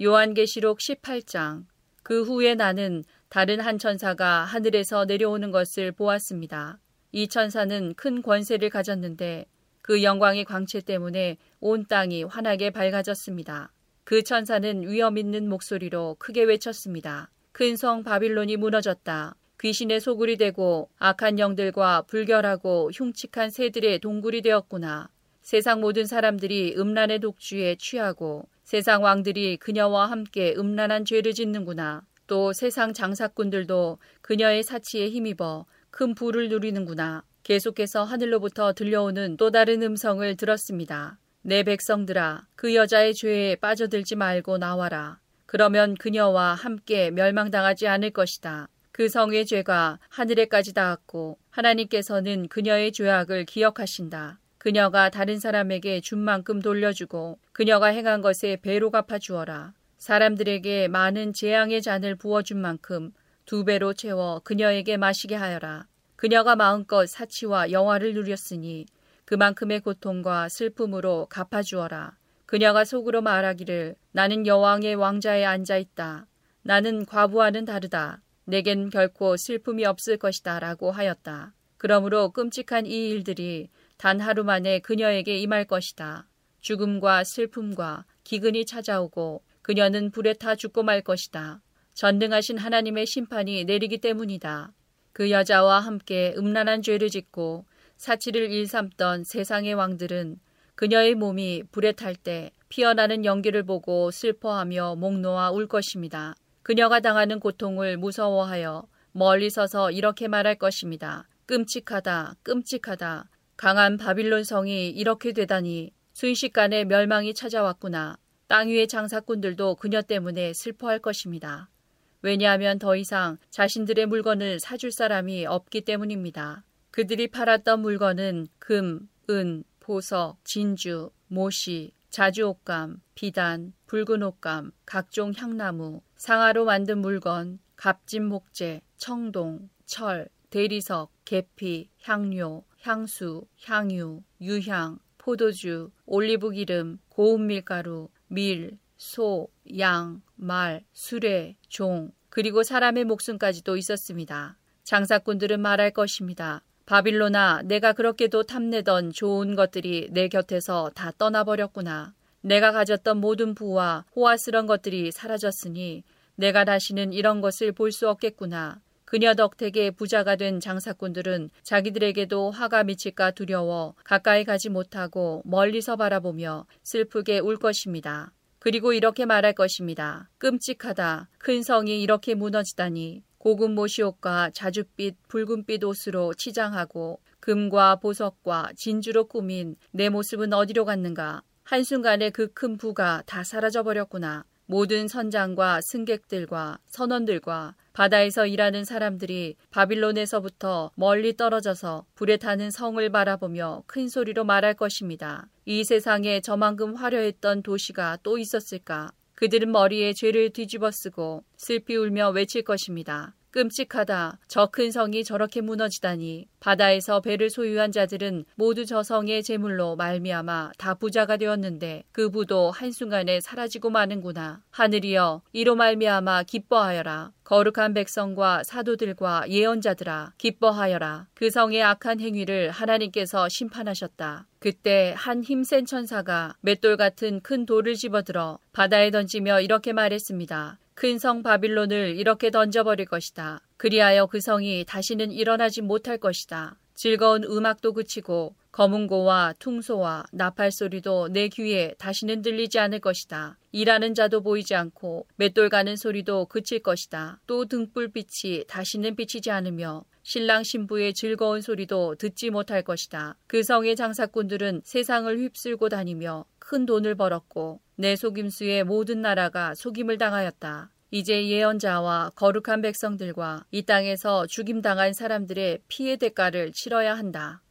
요한계시록 18장 그 후에 나는 다른 한 천사가 하늘에서 내려오는 것을 보았습니다. 이 천사는 큰 권세를 가졌는데 그 영광의 광채 때문에 온 땅이 환하게 밝아졌습니다. 그 천사는 위험 있는 목소리로 크게 외쳤습니다. 큰 성 바빌론이 무너졌다. 귀신의 소굴이 되고 악한 영들과 불결하고 흉측한 새들의 동굴이 되었구나. 세상 모든 사람들이 음란의 독주에 취하고 세상 왕들이 그녀와 함께 음란한 죄를 짓는구나. 또 세상 장사꾼들도 그녀의 사치에 힘입어 큰 부를 누리는구나. 계속해서 하늘로부터 들려오는 또 다른 음성을 들었습니다. 내 백성들아, 그 여자의 죄에 빠져들지 말고 나와라. 그러면 그녀와 함께 멸망당하지 않을 것이다. 그 성의 죄가 하늘에까지 닿았고 하나님께서는 그녀의 죄악을 기억하신다. 그녀가 다른 사람에게 준 만큼 돌려주고 그녀가 행한 것에 배로 갚아 주어라. 사람들에게 많은 재앙의 잔을 부어준 만큼 두 배로 채워 그녀에게 마시게 하여라. 그녀가 마음껏 사치와 영화를 누렸으니 그만큼의 고통과 슬픔으로 갚아주어라. 그녀가 속으로 말하기를 나는 여왕의 왕자에 앉아 있다. 나는 과부와는 다르다. 내겐 결코 슬픔이 없을 것이다. 라고 하였다. 그러므로 끔찍한 이 일들이 단 하루 만에 그녀에게 임할 것이다. 죽음과 슬픔과 기근이 찾아오고 그녀는 불에 타 죽고 말 것이다. 전능하신 하나님의 심판이 내리기 때문이다. 그 여자와 함께 음란한 죄를 짓고 사치를 일삼던 세상의 왕들은 그녀의 몸이 불에 탈 때 피어나는 연기를 보고 슬퍼하며 목 놓아 울 것입니다. 그녀가 당하는 고통을 무서워하여 멀리 서서 이렇게 말할 것입니다. 끔찍하다, 끔찍하다. 강한 바빌론 성이 이렇게 되다니 순식간에 멸망이 찾아왔구나. 땅 위의 장사꾼들도 그녀 때문에 슬퍼할 것입니다. 왜냐하면 더 이상 자신들의 물건을 사줄 사람이 없기 때문입니다. 그들이 팔았던 물건은 금, 은, 보석, 진주, 모시, 자주옷감, 비단, 붉은 옷감, 각종 향나무, 상아로 만든 물건, 값진 목재, 청동, 철, 대리석, 계피, 향료, 향수, 향유, 유향, 포도주, 올리브 기름, 고운 밀가루, 밀, 소, 양, 말, 수레, 종, 그리고 사람의 목숨까지도 있었습니다. 장사꾼들은 말할 것입니다. 바빌로나, 내가 그렇게도 탐내던 좋은 것들이 내 곁에서 다 떠나버렸구나. 내가 가졌던 모든 부와 호화스런 것들이 사라졌으니 내가 다시는 이런 것을 볼 수 없겠구나. 그녀 덕택에 부자가 된 장사꾼들은 자기들에게도 화가 미칠까 두려워 가까이 가지 못하고 멀리서 바라보며 슬프게 울 것입니다. 그리고 이렇게 말할 것입니다. 끔찍하다. 큰 성이 이렇게 무너지다니. 고급 모시옷과 자줏빛, 붉은빛 옷으로 치장하고 금과 보석과 진주로 꾸민 내 모습은 어디로 갔는가? 한순간에 그 큰 부가 다 사라져 버렸구나. 모든 선장과 승객들과 선원들과 바다에서 일하는 사람들이 바빌론에서부터 멀리 떨어져서 불에 타는 성을 바라보며 큰 소리로 말할 것입니다. 이 세상에 저만큼 화려했던 도시가 또 있었을까? 그들은 머리에 죄를 뒤집어 쓰고 슬피 울며 외칠 것입니다. 끔찍하다. 저 큰 성이 저렇게 무너지다니. 바다에서 배를 소유한 자들은 모두 저 성의 재물로 말미암아 다 부자가 되었는데 그 부도 한순간에 사라지고 마는구나. 하늘이여 이로 말미암아 기뻐하여라. 거룩한 백성과 사도들과 예언자들아 기뻐하여라. 그 성의 악한 행위를 하나님께서 심판하셨다. 그때 한 힘센 천사가 맷돌 같은 큰 돌을 집어들어 바다에 던지며 이렇게 말했습니다. 큰 성 바빌론을 이렇게 던져버릴 것이다. 그리하여 그 성이 다시는 일어나지 못할 것이다. 즐거운 음악도 그치고 검은고와 퉁소와 나팔 소리도 내 귀에 다시는 들리지 않을 것이다. 일하는 자도 보이지 않고 맷돌 가는 소리도 그칠 것이다. 또 등불빛이 다시는 비치지 않으며 신랑 신부의 즐거운 소리도 듣지 못할 것이다. 그 성의 장사꾼들은 세상을 휩쓸고 다니며 큰 돈을 벌었고 내 속임수의 모든 나라가 속임을 당하였다. 이제 예언자와 거룩한 백성들과 이 땅에서 죽임당한 사람들의 피해 대가를 치러야 한다.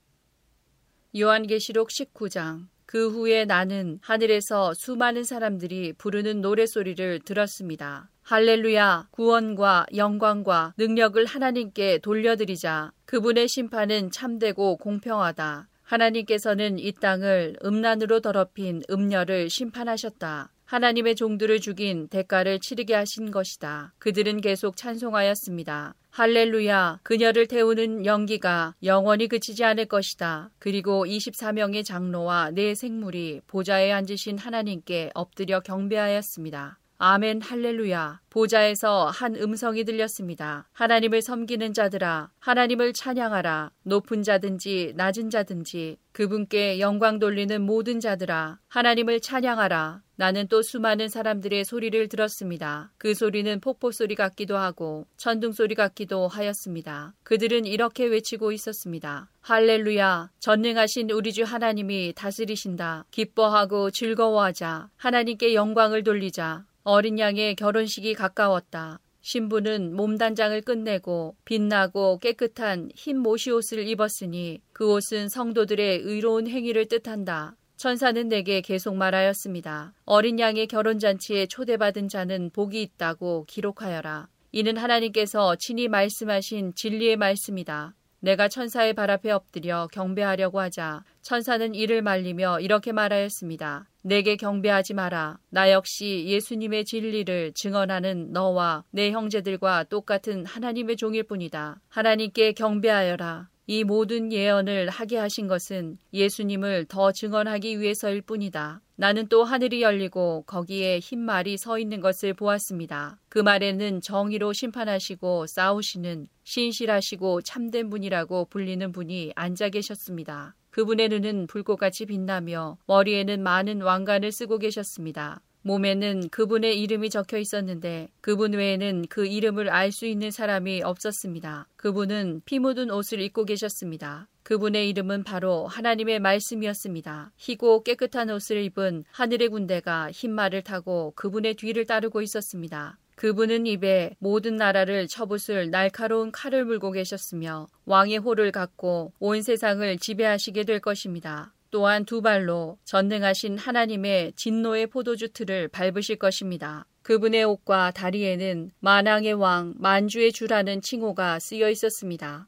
요한계시록 19장 그 후에 나는 하늘에서 수많은 사람들이 부르는 노래소리를 들었습니다. 할렐루야 구원과 영광과 능력을 하나님께 돌려드리자 그분의 심판은 참되고 공평하다. 하나님께서는 이 땅을 음란으로 더럽힌 음녀를 심판하셨다. 하나님의 종들을 죽인 대가를 치르게 하신 것이다. 그들은 계속 찬송하였습니다. 할렐루야, 그녀를 태우는 연기가 영원히 그치지 않을 것이다. 그리고 24명의 장로와 네 생물이 보좌에 앉으신 하나님께 엎드려 경배하였습니다. 아멘 할렐루야. 보좌에서 한 음성이 들렸습니다. 하나님을 섬기는 자들아, 하나님을 찬양하라. 높은 자든지 낮은 자든지 그분께 영광 돌리는 모든 자들아, 하나님을 찬양하라. 나는 또 수많은 사람들의 소리를 들었습니다. 그 소리는 폭포 소리 같기도 하고 천둥 소리 같기도 하였습니다. 그들은 이렇게 외치고 있었습니다. 할렐루야! 전능하신 우리 주 하나님이 다스리신다. 기뻐하고 즐거워하자. 하나님께 영광을 돌리자. 어린 양의 결혼식이 가까웠다. 신부는 몸단장을 끝내고 빛나고 깨끗한 흰 모시옷을 입었으니 그 옷은 성도들의 의로운 행위를 뜻한다. 천사는 내게 계속 말하였습니다. 어린 양의 결혼잔치에 초대받은 자는 복이 있다고 기록하여라. 이는 하나님께서 친히 말씀하신 진리의 말씀이다. 내가 천사의 발 앞에 엎드려 경배하려고 하자 천사는 이를 말리며 이렇게 말하였습니다. 내게 경배하지 마라. 나 역시 예수님의 진리를 증언하는 너와 내 형제들과 똑같은 하나님의 종일 뿐이다. 하나님께 경배하여라. 이 모든 예언을 하게 하신 것은 예수님을 더 증언하기 위해서일 뿐이다. 나는 또 하늘이 열리고 거기에 흰 말이 서 있는 것을 보았습니다. 그 말에는 정의로 심판하시고 싸우시는 신실하시고 참된 분이라고 불리는 분이 앉아 계셨습니다. 그분의 눈은 불꽃같이 빛나며 머리에는 많은 왕관을 쓰고 계셨습니다. 몸에는 그분의 이름이 적혀 있었는데 그분 외에는 그 이름을 알 수 있는 사람이 없었습니다. 그분은 피 묻은 옷을 입고 계셨습니다. 그분의 이름은 바로 하나님의 말씀이었습니다. 희고 깨끗한 옷을 입은 하늘의 군대가 흰 말을 타고 그분의 뒤를 따르고 있었습니다. 그분은 입에 모든 나라를 쳐붓을 날카로운 칼을 물고 계셨으며 왕의 호를 갖고 온 세상을 지배하시게 될 것입니다. 또한 두 발로 전능하신 하나님의 진노의 포도주 틀을 밟으실 것입니다. 그분의 옷과 다리에는 만왕의 왕, 만주의 주라는 칭호가 쓰여 있었습니다.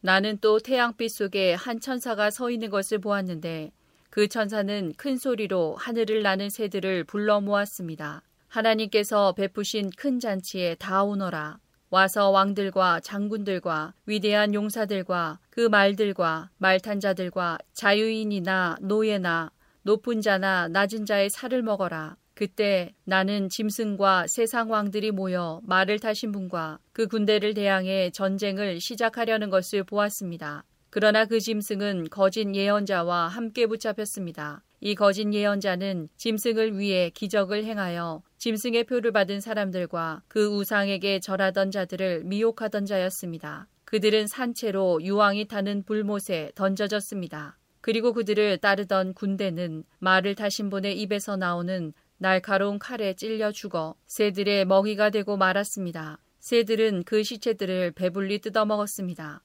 나는 또 태양빛 속에 한 천사가 서 있는 것을 보았는데 그 천사는 큰 소리로 하늘을 나는 새들을 불러 모았습니다. 하나님께서 베푸신 큰 잔치에 다 오너라. 와서 왕들과 장군들과 위대한 용사들과 그 말들과 말탄 자들과 자유인이나 노예나 높은 자나 낮은 자의 살을 먹어라. 그때 나는 짐승과 세상 왕들이 모여 말을 타신 분과 그 군대를 대항해 전쟁을 시작하려는 것을 보았습니다. 그러나 그 짐승은 거짓 예언자와 함께 붙잡혔습니다. 이 거짓 예언자는 짐승을 위해 기적을 행하여 짐승의 표를 받은 사람들과 그 우상에게 절하던 자들을 미혹하던 자였습니다. 그들은 산채로 유황이 타는 불못에 던져졌습니다. 그리고 그들을 따르던 군대는 말을 타신 분의 입에서 나오는 날카로운 칼에 찔려 죽어 새들의 먹이가 되고 말았습니다. 새들은 그 시체들을 배불리 뜯어먹었습니다.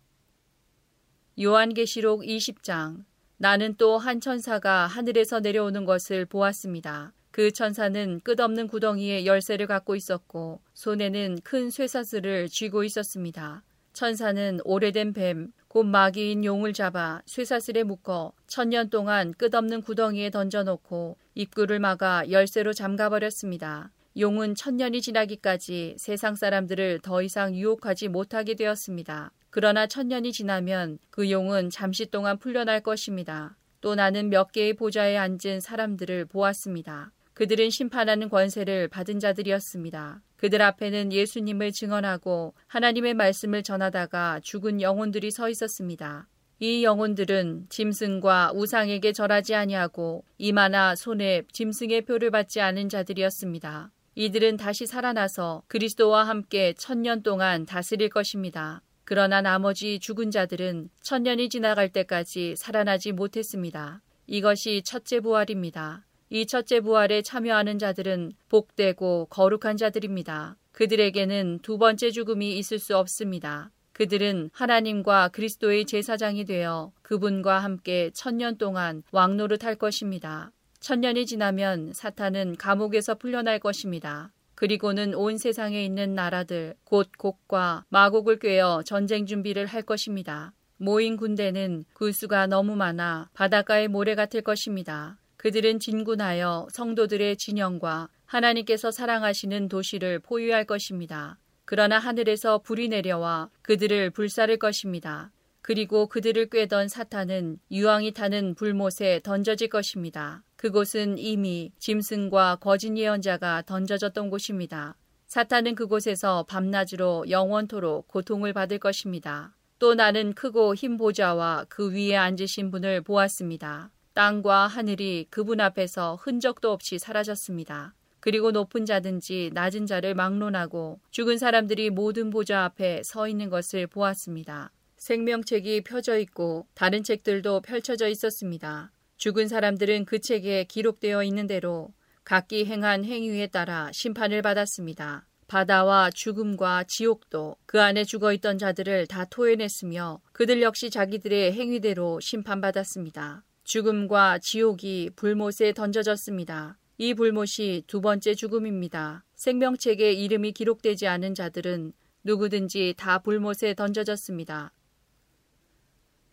요한계시록 20장 나는 또 한 천사가 하늘에서 내려오는 것을 보았습니다. 그 천사는 끝없는 구덩이에 열쇠를 갖고 있었고 손에는 큰 쇠사슬을 쥐고 있었습니다. 천사는 오래된 뱀, 곧 마귀인 용을 잡아 쇠사슬에 묶어 천년 동안 끝없는 구덩이에 던져놓고 입구를 막아 열쇠로 잠가버렸습니다. 용은 천년이 지나기까지 세상 사람들을 더 이상 유혹하지 못하게 되었습니다. 그러나 천년이 지나면 그 용은 잠시 동안 풀려날 것입니다. 또 나는 몇 개의 보좌에 앉은 사람들을 보았습니다. 그들은 심판하는 권세를 받은 자들이었습니다. 그들 앞에는 예수님을 증언하고 하나님의 말씀을 전하다가 죽은 영혼들이 서 있었습니다. 이 영혼들은 짐승과 우상에게 절하지 아니하고 이마나 손에 짐승의 표를 받지 않은 자들이었습니다. 이들은 다시 살아나서 그리스도와 함께 천년 동안 다스릴 것입니다. 그러나 나머지 죽은 자들은 천년이 지나갈 때까지 살아나지 못했습니다. 이것이 첫째 부활입니다. 이 첫째 부활에 참여하는 자들은 복되고 거룩한 자들입니다. 그들에게는 두 번째 죽음이 있을 수 없습니다. 그들은 하나님과 그리스도의 제사장이 되어 그분과 함께 천년 동안 왕노릇할 것입니다. 천년이 지나면 사탄은 감옥에서 풀려날 것입니다. 그리고는 온 세상에 있는 나라들, 곧 곡과 마곡을 꿰어 전쟁 준비를 할 것입니다. 모인 군대는 구수가 너무 많아 바닷가의 모래 같을 것입니다. 그들은 진군하여 성도들의 진영과 하나님께서 사랑하시는 도시를 포위할 것입니다. 그러나 하늘에서 불이 내려와 그들을 불사를 것입니다. 그리고 그들을 꿰던 사탄은 유황이 타는 불못에 던져질 것입니다. 그곳은 이미 짐승과 거짓 예언자가 던져졌던 곳입니다. 사탄은 그곳에서 밤낮으로 영원토록 고통을 받을 것입니다. 또 나는 크고 흰 보좌와 그 위에 앉으신 분을 보았습니다. 땅과 하늘이 그분 앞에서 흔적도 없이 사라졌습니다. 그리고 높은 자든지 낮은 자를 막론하고 죽은 사람들이 모든 보좌 앞에 서 있는 것을 보았습니다. 생명책이 펴져 있고 다른 책들도 펼쳐져 있었습니다. 죽은 사람들은 그 책에 기록되어 있는 대로 각기 행한 행위에 따라 심판을 받았습니다. 바다와 죽음과 지옥도 그 안에 죽어 있던 자들을 다 토해냈으며 그들 역시 자기들의 행위대로 심판받았습니다. 죽음과 지옥이 불못에 던져졌습니다. 이 불못이 두 번째 죽음입니다. 생명책에 이름이 기록되지 않은 자들은 누구든지 다 불못에 던져졌습니다.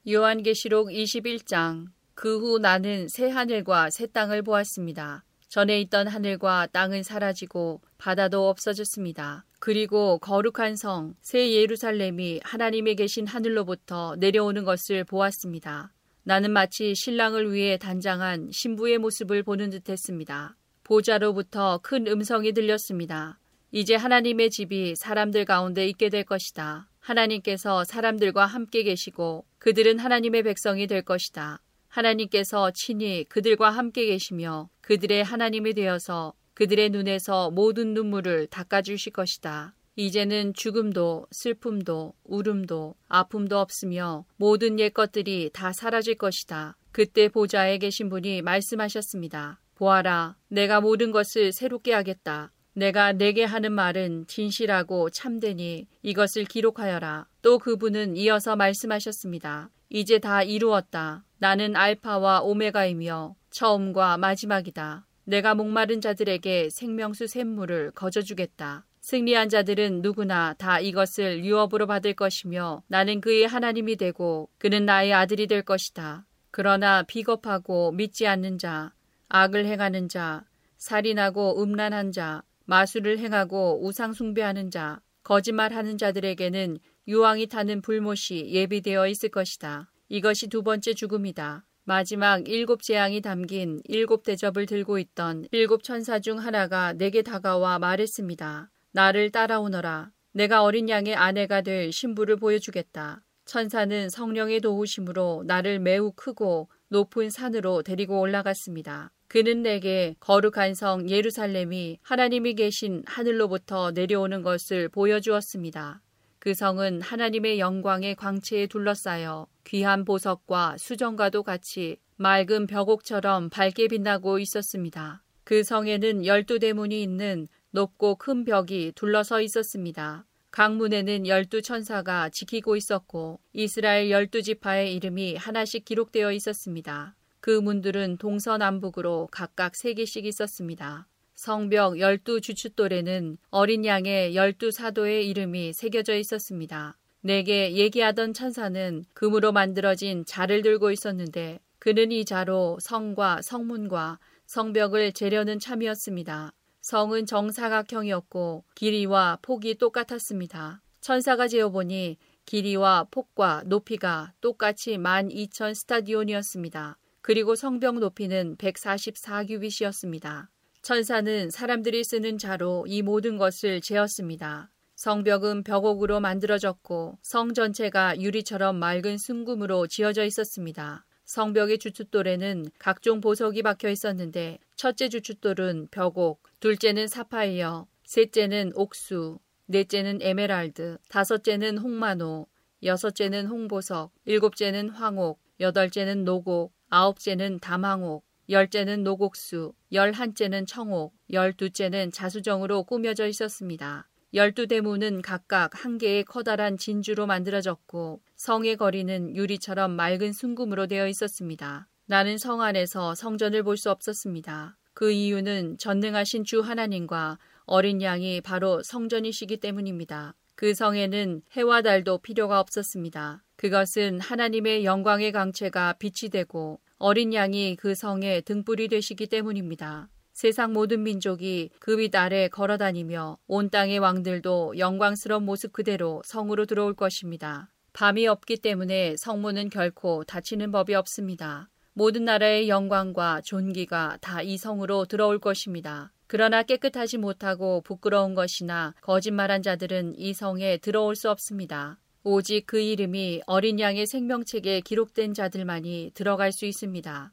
요한계시록 21장 그 후 나는 새 하늘과 새 땅을 보았습니다. 전에 있던 하늘과 땅은 사라지고 바다도 없어졌습니다. 그리고 거룩한 성, 새 예루살렘이 하나님의 계신 하늘로부터 내려오는 것을 보았습니다. 나는 마치 신랑을 위해 단장한 신부의 모습을 보는 듯 했습니다. 보좌로부터 큰 음성이 들렸습니다. 이제 하나님의 집이 사람들 가운데 있게 될 것이다. 하나님께서 사람들과 함께 계시고 그들은 하나님의 백성이 될 것이다. 하나님께서 친히 그들과 함께 계시며 그들의 하나님이 되어서 그들의 눈에서 모든 눈물을 닦아주실 것이다. 이제는 죽음도 슬픔도 울음도 아픔도 없으며 모든 옛 것들이 다 사라질 것이다. 그때 보좌에 계신 분이 말씀하셨습니다. 보아라, 내가 모든 것을 새롭게 하겠다. 내가 내게 하는 말은 진실하고 참되니 이것을 기록하여라. 또 그분은 이어서 말씀하셨습니다. 이제 다 이루었다. 나는 알파와 오메가이며 처음과 마지막이다. 내가 목마른 자들에게 생명수 샘물을 거저주겠다. 승리한 자들은 누구나 다 이것을 유업으로 받을 것이며 나는 그의 하나님이 되고 그는 나의 아들이 될 것이다. 그러나 비겁하고 믿지 않는 자, 악을 행하는 자, 살인하고 음란한 자, 마술을 행하고 우상 숭배하는 자, 거짓말하는 자들에게는 유황이 타는 불못이 예비되어 있을 것이다. 이것이 두 번째 죽음이다. 마지막 일곱 재앙이 담긴 일곱 대접을 들고 있던 일곱 천사 중 하나가 내게 다가와 말했습니다. 나를 따라오너라. 내가 어린 양의 아내가 될 신부를 보여주겠다. 천사는 성령의 도우심으로 나를 매우 크고 높은 산으로 데리고 올라갔습니다. 그는 내게 거룩한 성 예루살렘이 하나님이 계신 하늘로부터 내려오는 것을 보여주었습니다. 그 성은 하나님의 영광의 광채에 둘러싸여 귀한 보석과 수정과도 같이 맑은 벽옥처럼 밝게 빛나고 있었습니다. 그 성에는 열두 대문이 있는 높고 큰 벽이 둘러서 있었습니다. 강문에는 열두 천사가 지키고 있었고 이스라엘 열두 지파의 이름이 하나씩 기록되어 있었습니다. 그 문들은 동서남북으로 각각 세 개씩 있었습니다. 성벽 열두 주춧돌에는 어린 양의 열두 사도의 이름이 새겨져 있었습니다. 내게 얘기하던 천사는 금으로 만들어진 자를 들고 있었는데 그는 이 자로 성과 성문과 성벽을 재려는 참이었습니다. 성은 정사각형이었고 길이와 폭이 똑같았습니다. 천사가 재어보니 길이와 폭과 높이가 똑같이 12,000 스타디온이었습니다. 그리고 성벽 높이는 144규빗이었습니다. 천사는 사람들이 쓰는 자로 이 모든 것을 재었습니다. 성벽은 벽옥으로 만들어졌고 성 전체가 유리처럼 맑은 순금으로 지어져 있었습니다. 성벽의 주춧돌에는 각종 보석이 박혀 있었는데 첫째 주춧돌은 벽옥, 둘째는 사파이어, 셋째는 옥수, 넷째는 에메랄드, 다섯째는 홍마노, 여섯째는 홍보석, 일곱째는 황옥, 여덟째는 노곡, 아홉째는 담황옥, 열째는 노곡수, 열한째는 청옥, 열두째는 자수정으로 꾸며져 있었습니다. 열두 대문은 각각 한 개의 커다란 진주로 만들어졌고 성의 거리는 유리처럼 맑은 순금으로 되어 있었습니다. 나는 성 안에서 성전을 볼 수 없었습니다. 그 이유는 전능하신 주 하나님과 어린 양이 바로 성전이시기 때문입니다. 그 성에는 해와 달도 필요가 없었습니다. 그것은 하나님의 영광의 강체가 빛이 되고 어린 양이 그 성의 등불이 되시기 때문입니다. 세상 모든 민족이 그윗 아래 걸어 다니며 온 땅의 왕들도 영광스러운 모습 그대로 성으로 들어올 것입니다. 밤이 없기 때문에 성문은 결코 닫히는 법이 없습니다. 모든 나라의 영광과 존귀가 다 이 성으로 들어올 것입니다. 그러나 깨끗하지 못하고 부끄러운 것이나 거짓말한 자들은 이 성에 들어올 수 없습니다. 오직 그 이름이 어린 양의 생명책에 기록된 자들만이 들어갈 수 있습니다.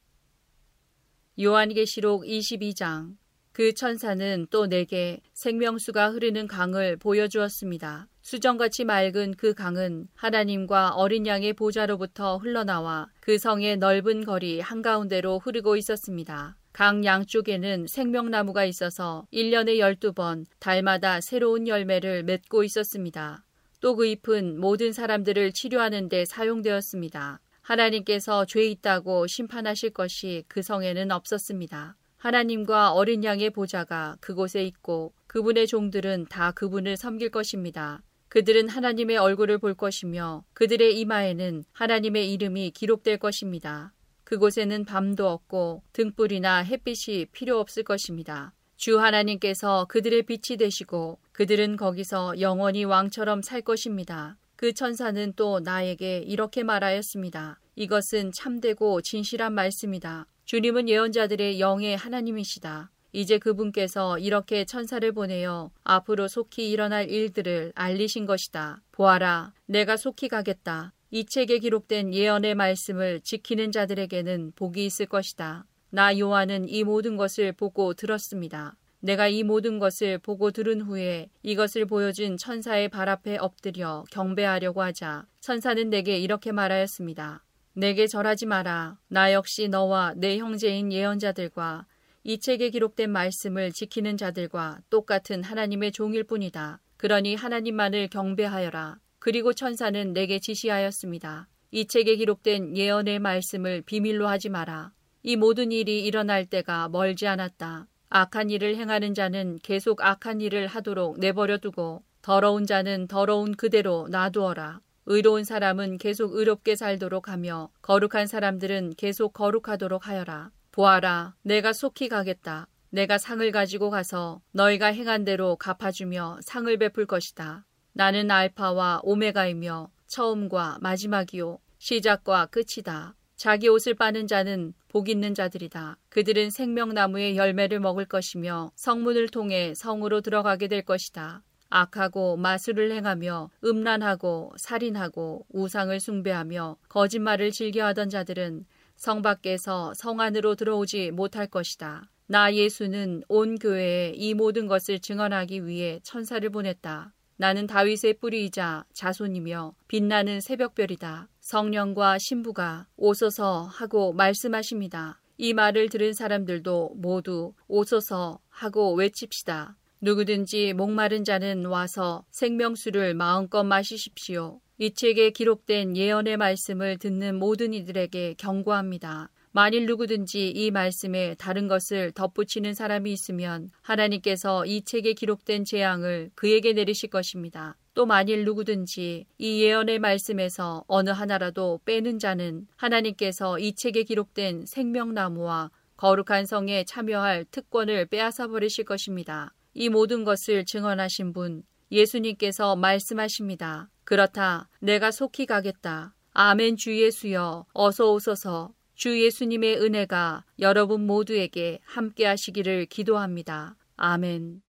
요한계시록 22장 그 천사는 또 내게 생명수가 흐르는 강을 보여주었습니다. 수정같이 맑은 그 강은 하나님과 어린 양의 보좌로부터 흘러나와 그 성의 넓은 거리 한가운데로 흐르고 있었습니다. 강 양쪽에는 생명나무가 있어서 1년에 12번 달마다 새로운 열매를 맺고 있었습니다. 또 그 잎은 모든 사람들을 치료하는 데 사용되었습니다. 하나님께서 죄 있다고 심판하실 것이 그 성에는 없었습니다. 하나님과 어린 양의 보좌가 그곳에 있고 그분의 종들은 다 그분을 섬길 것입니다. 그들은 하나님의 얼굴을 볼 것이며 그들의 이마에는 하나님의 이름이 기록될 것입니다. 그곳에는 밤도 없고 등불이나 햇빛이 필요 없을 것입니다. 주 하나님께서 그들의 빛이 되시고 그들은 거기서 영원히 왕처럼 살 것입니다. 그 천사는 또 나에게 이렇게 말하였습니다. 이것은 참되고 진실한 말씀이다. 주님은 예언자들의 영의 하나님이시다. 이제 그분께서 이렇게 천사를 보내어 앞으로 속히 일어날 일들을 알리신 것이다. 보아라, 내가 속히 가겠다. 이 책에 기록된 예언의 말씀을 지키는 자들에게는 복이 있을 것이다. 나 요한은 이 모든 것을 보고 들었습니다. 내가 이 모든 것을 보고 들은 후에 이것을 보여준 천사의 발 앞에 엎드려 경배하려고 하자 천사는 내게 이렇게 말하였습니다. 내게 절하지 마라. 나 역시 너와 내 형제인 예언자들과 이 책에 기록된 말씀을 지키는 자들과 똑같은 하나님의 종일 뿐이다. 그러니 하나님만을 경배하여라. 그리고 천사는 내게 지시하였습니다. 이 책에 기록된 예언의 말씀을 비밀로 하지 마라. 이 모든 일이 일어날 때가 멀지 않았다. 악한 일을 행하는 자는 계속 악한 일을 하도록 내버려 두고 더러운 자는 더러운 그대로 놔두어라. 의로운 사람은 계속 의롭게 살도록 하며 거룩한 사람들은 계속 거룩하도록 하여라. 보아라, 내가 속히 가겠다. 내가 상을 가지고 가서 너희가 행한 대로 갚아주며 상을 베풀 것이다. 나는 알파와 오메가이며 처음과 마지막이요 시작과 끝이다. 자기 옷을 빠는 자는 복 있는 자들이다. 그들은 생명나무의 열매를 먹을 것이며 성문을 통해 성으로 들어가게 될 것이다. 악하고 마술을 행하며 음란하고 살인하고 우상을 숭배하며 거짓말을 즐겨하던 자들은 성 밖에서 성 안으로 들어오지 못할 것이다. 나 예수는 온 교회에 이 모든 것을 증언하기 위해 천사를 보냈다. 나는 다윗의 뿌리이자 자손이며 빛나는 새벽별이다. 성령과 신부가 오소서 하고 말씀하십니다. 이 말을 들은 사람들도 모두 오소서 하고 외칩시다. 누구든지 목마른 자는 와서 생명수를 마음껏 마시십시오. 이 책에 기록된 예언의 말씀을 듣는 모든 이들에게 경고합니다. 만일 누구든지 이 말씀에 다른 것을 덧붙이는 사람이 있으면 하나님께서 이 책에 기록된 재앙을 그에게 내리실 것입니다. 또 만일 누구든지 이 예언의 말씀에서 어느 하나라도 빼는 자는 하나님께서 이 책에 기록된 생명나무와 거룩한 성에 참여할 특권을 빼앗아 버리실 것입니다. 이 모든 것을 증언하신 분 예수님께서 말씀하십니다. 그렇다. 내가 속히 가겠다. 아멘 주 예수여 어서 오소서 주 예수님의 은혜가 여러분 모두에게 함께 하시기를 기도합니다. 아멘.